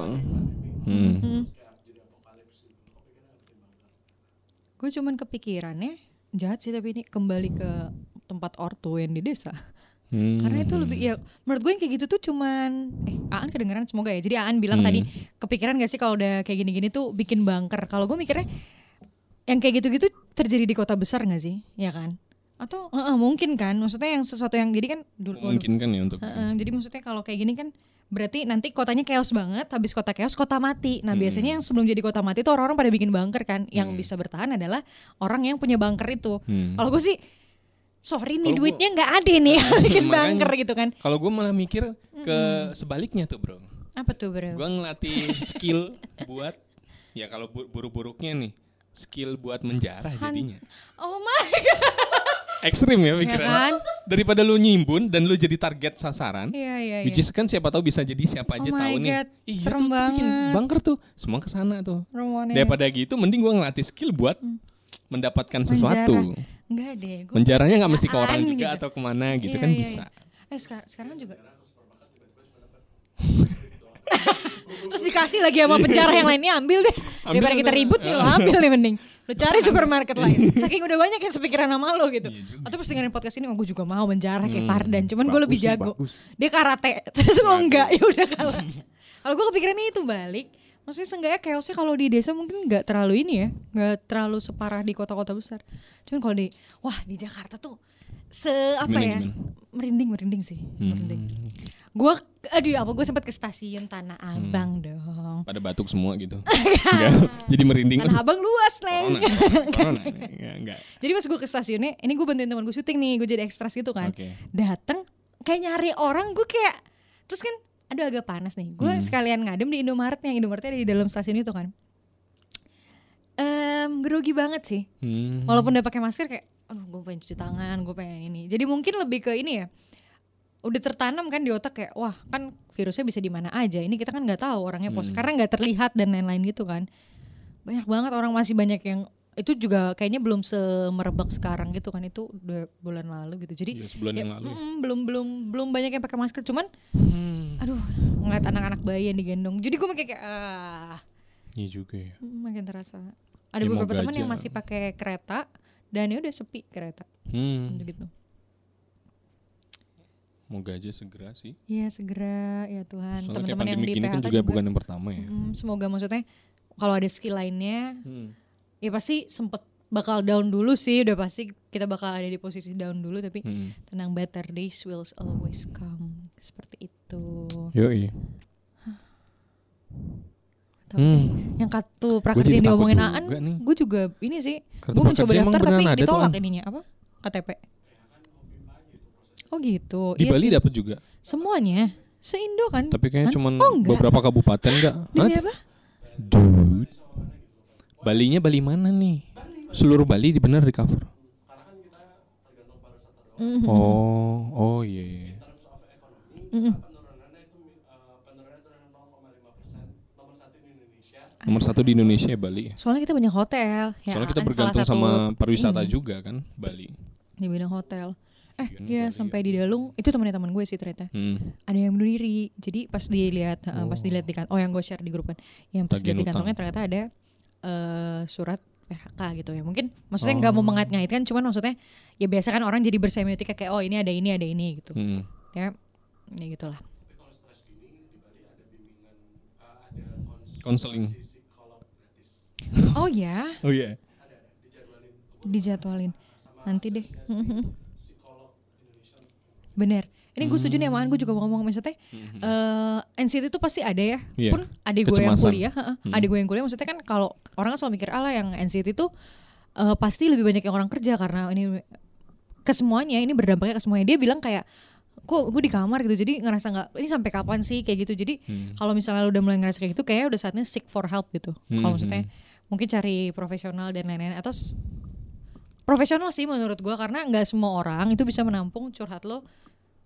hmm. Hmm. Gue cuman kepikirannya jahat sih tapi ini kembali ke tempat orto yang di desa. Hmm. Karena itu lebih ya menurut gue yang kayak gitu tuh cuman eh Aan kedengeran semoga ya. Jadi Aan bilang Hmm. tadi kepikiran gak sih kalau udah kayak gini-gini tuh bikin bangker. Kalau gue mikirnya yang kayak gitu-gitu terjadi di kota besar gak sih? Ya kan? Atau eh, eh, mungkin kan? Maksudnya yang sesuatu yang jadi kan dulu memungkinkan ya untuk Heeh, jadi maksudnya kalau kayak gini kan berarti nanti kotanya chaos banget, habis kota chaos kota mati. Nah, Hmm. biasanya yang sebelum jadi kota mati itu orang-orang pada bikin bunker kan. Yang bisa bertahan adalah orang yang punya bunker itu. Hmm. Kalau gue sih sorry nih gua- duitnya nggak ada nih yang bikin bunker gitu kan. Kalau gue malah mikir ke sebaliknya tuh bro. Apa tuh, Bro? Gue ngelatih skill buat ya kalau bu- buruk-buruknya nih skill buat menjarah jadinya. Oh my god. Ekstrim ya Ya pikirannya. kan? Daripada lu nyimbun dan lu jadi target sasaran. Iya, iya, Which iya. is kan siapa tahu bisa jadi siapa aja Oh tahu nih. Iya serem tuh, tuh bikin banget. bunker tuh. Semua ke sana tuh. Romonnya. Daripada gitu mending gua ngelatih skill buat mendapatkan sesuatu. Menjarah. Enggak deh. gua Menjarahnya nggak mesti ke orang juga gitu. atau ke mana gitu Iya, kan iya, bisa. iya. Eh sekarang, sekarang juga. Terus dikasih lagi sama penjara yang lainnya ambil deh. Ambil Daripada kita ribut nih lo ambil nih mending. Lo cari supermarket lain. Saking udah banyak yang sepikiran sama lo gitu. Atau pas dengerin podcast ini, oh gue juga mau menjarah kayak Hmm, Fardan. Cuman gue lebih jago. bagus. Dia karate. Terus lo enggak, ya udah kalah. Kalau gue kepikirannya itu balik. Maksudnya seenggaknya chaosnya kalau di desa mungkin nggak terlalu ini ya, nggak terlalu separah di kota-kota besar. Cuman kalau di, wah di Jakarta tuh se apa Gimana, ya, gimana? merinding merinding sih, Hmm. merinding. Gue, aduh apa gue sempat ke stasiun Tanah Abang dong. Pada batuk semua gitu. Jadi merinding. Tanah Aduh, Abang luas neng. corona. Corona. Enggak. Jadi pas gue ke stasiunnya, ini gue bantuin teman gue syuting nih, gue jadi ekstras gitu kan. Oke. Dateng kayak nyari orang, gue kayak terus kan aduh agak panas nih. Gue Hmm. sekalian ngadem di Indomaret yang Indomaretnya ada di dalam stasiun itu kan. Em, grogi banget sih. Hmm. Walaupun udah pakai masker kayak, aduh gue pengen cuci tangan, gue pengen ini. Jadi mungkin lebih ke ini ya. Udah tertanam kan di otak kayak, wah kan virusnya bisa di mana aja. Ini kita kan nggak tahu orangnya pos, Hmm. karena nggak terlihat dan lain-lain gitu kan. Banyak banget orang masih banyak yang itu juga kayaknya belum semerebak sekarang gitu kan itu udah bulan lalu gitu jadi Iya, sebulan yang lalu ya. mm, belum belum belum banyak yang pakai masker cuman Hmm. Aduh ngeliat anak-anak bayi yang digendong jadi gue kayak kayak ah Iya juga ya. mm, makin terasa ada Ya, beberapa teman yang masih pakai kereta dan ya udah sepi kereta Hmm. gitu Moga aja segera sih. Iya segera ya Tuhan teman-teman yang di PHK kan juga, bukan yang pertama ya. mm, semoga maksudnya kalau ada skill lainnya Hmm. ya pasti sempet bakal down dulu sih udah pasti kita bakal ada di posisi down dulu tapi Hmm. tenang better days will always come seperti itu Yoi. tapi Hmm. yang kartu prakerja yang diomongin Aan gue juga ini sih gue mencoba daftar tapi tuh, ditolak An? ininya apa KTP oh gitu Di Iya Bali dapat juga. semuanya seindo kan Tapi kayaknya An? cuman oh, enggak. beberapa kabupaten enggak. Demi Hah? apa Dude. Balinya Bali mana nih? Seluruh Bali di bener di cover. Mhm. Oh, oh iya. iya. Mhm. Nomor satu di Indonesia ya Bali. soalnya kita banyak hotel ya Soalnya kita bergantung sama pariwisata ini juga kan Bali. di bidang hotel eh Iya, ya Bali sampai di Dalung itu temannya teman gue sih ternyata Hmm. ada yang bunuh diri jadi pas dilihat uh, pas dilihat di kan oh yang gue share di grup kan yang pas dilihat di kantongnya ternyata ada eh, surat PHK gitu ya mungkin maksudnya nggak mau Oh. mengait-ngaitkan cuman maksudnya ya biasa kan orang jadi bersemiotika kayak oh ini ada ini ada ini gitu Hmm. ya ya gitulah Konseling. oh ya Oh iya. dijadwalin nanti deh Bener. Ini gue setuju nih sama gue juga mau ngomong maksudnya eh NCT itu pasti ada ya. Iya. Pun adik gue yang kuliah, heeh, adik gue yang kuliah maksudnya kan kalau orang kan selalu mikir ala yang NCT itu eh, pasti lebih banyak yang orang kerja karena ini ke semuanya ini berdampaknya ke semuanya. Dia bilang kayak kok gue di kamar gitu. Jadi ngerasa nggak ini sampai kapan sih kayak gitu. Jadi kalau misalnya lu udah mulai ngerasa kayak gitu kayaknya udah saatnya seek for help gitu. Kalau maksudnya mungkin cari profesional dan lain-lain. Atau profesional sih menurut gua karena nggak semua orang itu bisa menampung curhat lo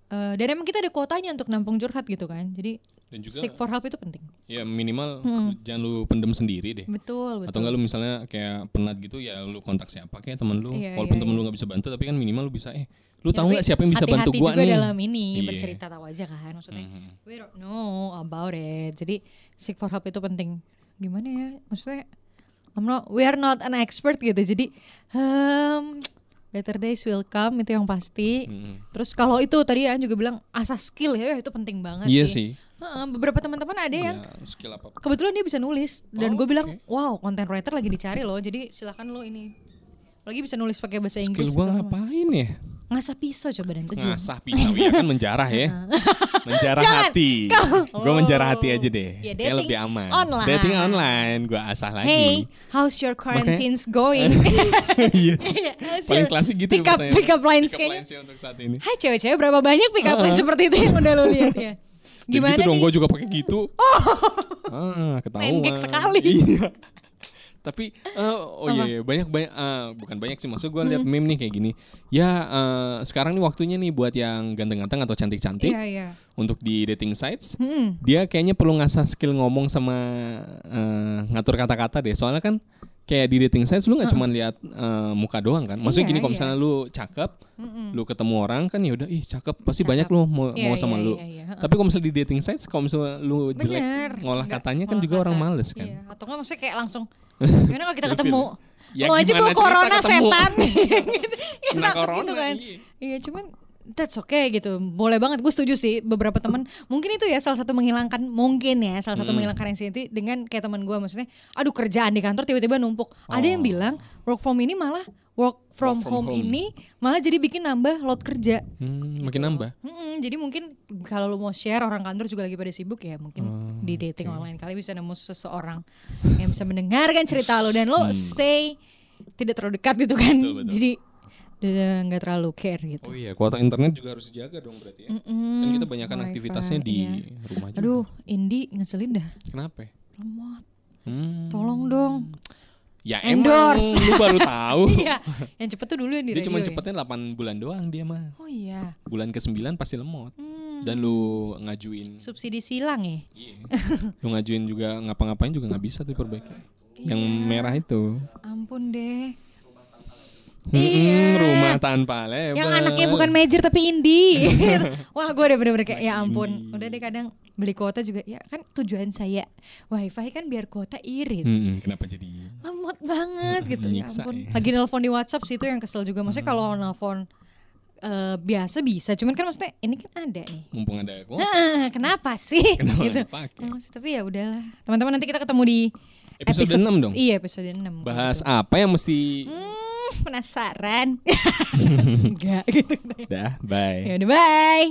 Eh, dan emang kita ada kuotanya untuk nampung curhat gitu kan. Jadi Dan juga seek for help itu penting. Ya minimal jangan lu pendem sendiri deh. betul betul. Atau enggak lu misalnya kayak penat gitu ya lu kontak siapa kayak temen lu. Iya, Walaupun iya, temen iya. lu nggak bisa bantu tapi kan minimal lu bisa eh lu tahu nggak siapa yang bisa bantu hati-hati gua juga nih. dalam ini Iya. bercerita tahu aja kan maksudnya Mhm. we don't know about it jadi seek for help itu penting gimana ya maksudnya I'm not we are not an expert gitu jadi um, better days will come itu yang pasti Mhm. terus kalau itu tadi ya juga bilang asah skill ya itu penting banget Iya sih sih. Heeh, beberapa teman-teman ada yang Ya, skill apa? kebetulan dia bisa nulis dan Oh, gue bilang oke. wow content writer lagi dicari loh jadi silakan lo ini lagi bisa nulis pakai bahasa Skill Inggris gua segala ngapain ya? Ngasah pisau coba dan tujuh Ngasah pisau ya kan menjarah ya. menjarah Jangan, hati. kau- Gue menjarah Oh. hati aja deh. Ya, Kayak lebih aman. online. Dating online gue asah lagi. Hey, how's your quarantines going? Iya sih. How's Paling klasik gitu Pick up, pertanyaan. pick up lines Pick up kayaknya. lines ya untuk saat ini. Hai cewek-cewek berapa banyak pick up lines seperti itu yang udah lo lihat ya? Dan Gimana gitu dong nih? Oh. gue juga pakai gitu. Ah, ketahuan. Main gag sekali. Iya. Tapi eh, oh iya, iya banyak banyak eh, bukan banyak sih maksud gue lihat meme nih kayak gini. Ya eh, sekarang nih waktunya nih buat yang ganteng-ganteng atau cantik-cantik Iya, iya. untuk di dating sites. Hmm. Dia kayaknya perlu ngasah skill ngomong sama eh, ngatur kata-kata deh. Soalnya kan kayak di dating sites lu nggak cuma lihat eh, muka doang kan. Maksudnya Iya, gini kalau iya. misalnya lu cakep, lu ketemu orang kan ya udah ih cakep pasti banyak lu mau Iya, mau sama iya, lu. iya, iya. Tapi kalau misalnya di dating sites kalau misalnya lu jelek Bener. ngolah Nggak, katanya kan ngolah juga orang kata. males kan. Iya, atau enggak maksudnya kayak langsung Gimana kalau kita ketemu? Ya Lo aja bawa corona setan gitu. Ya, Kena takut corona, gitu kan. iya. Iya cuman that's okay gitu boleh banget gue setuju sih beberapa teman mungkin itu ya salah satu menghilangkan mungkin ya salah Hmm. satu menghilangkan anxiety dengan kayak teman gue maksudnya aduh kerjaan di kantor tiba-tiba numpuk ada yang bilang work from ini malah work from. Work from home, home. ini malah jadi bikin nambah load kerja Hmm, makin nambah. Mm-mm, jadi mungkin kalau lu mau share orang kantor juga lagi pada sibuk ya mungkin Oh, di dating online kali bisa nemu seseorang yang bisa mendengarkan cerita lu dan lo stay tidak terlalu dekat gitu kan Hmm. Betul, betul. jadi nggak terlalu care gitu Oh iya, kuota internet juga harus dijaga dong berarti ya. Mm-mm, Kan kita banyakan wifi, aktivitasnya di iya. rumah juga. aduh Indi ngeselin dah Kenapa? ya? lemot Hmm. tolong dong Ya Endorse. emang lu baru tahu. iya yang cepet tuh dulu yang di Dia cuma radio ya. cepetnya 8 bulan doang dia mah. oh iya Bulan ke-9 pasti lemot. Hmm, Dan lu ngajuin subsidi silang ya Iya. lu ngajuin juga ngapa-ngapain juga nggak bisa tuh perbaiki. Yang Iya. merah itu. ampun deh Mm-mm, Iya. rumah tanpa lebar. Yang anaknya bukan major tapi indie. Wah gue udah bener-bener kayak ya ampun. Udah deh kadang beli kuota juga. Ya kan tujuan saya wifi kan biar kuota irit. Mm-mm, kenapa jadi Lemot banget gitu. Ya ampun. ya. Lagi nelpon di WhatsApp sih itu yang kesel juga. Maksudnya kalau nelpon eh, biasa bisa. Cuman kan maksudnya ini kan ada nih. mumpung ada kuota? Kenapa sih? Kenapa gitu. dipakai? Sih, tapi ya udahlah. Teman-teman nanti kita ketemu di Episode 6 dong. Iya episode 6 Bahas apa yang mesti Hmm, penasaran. Enggak gitu. dah bye. Ya udah bye.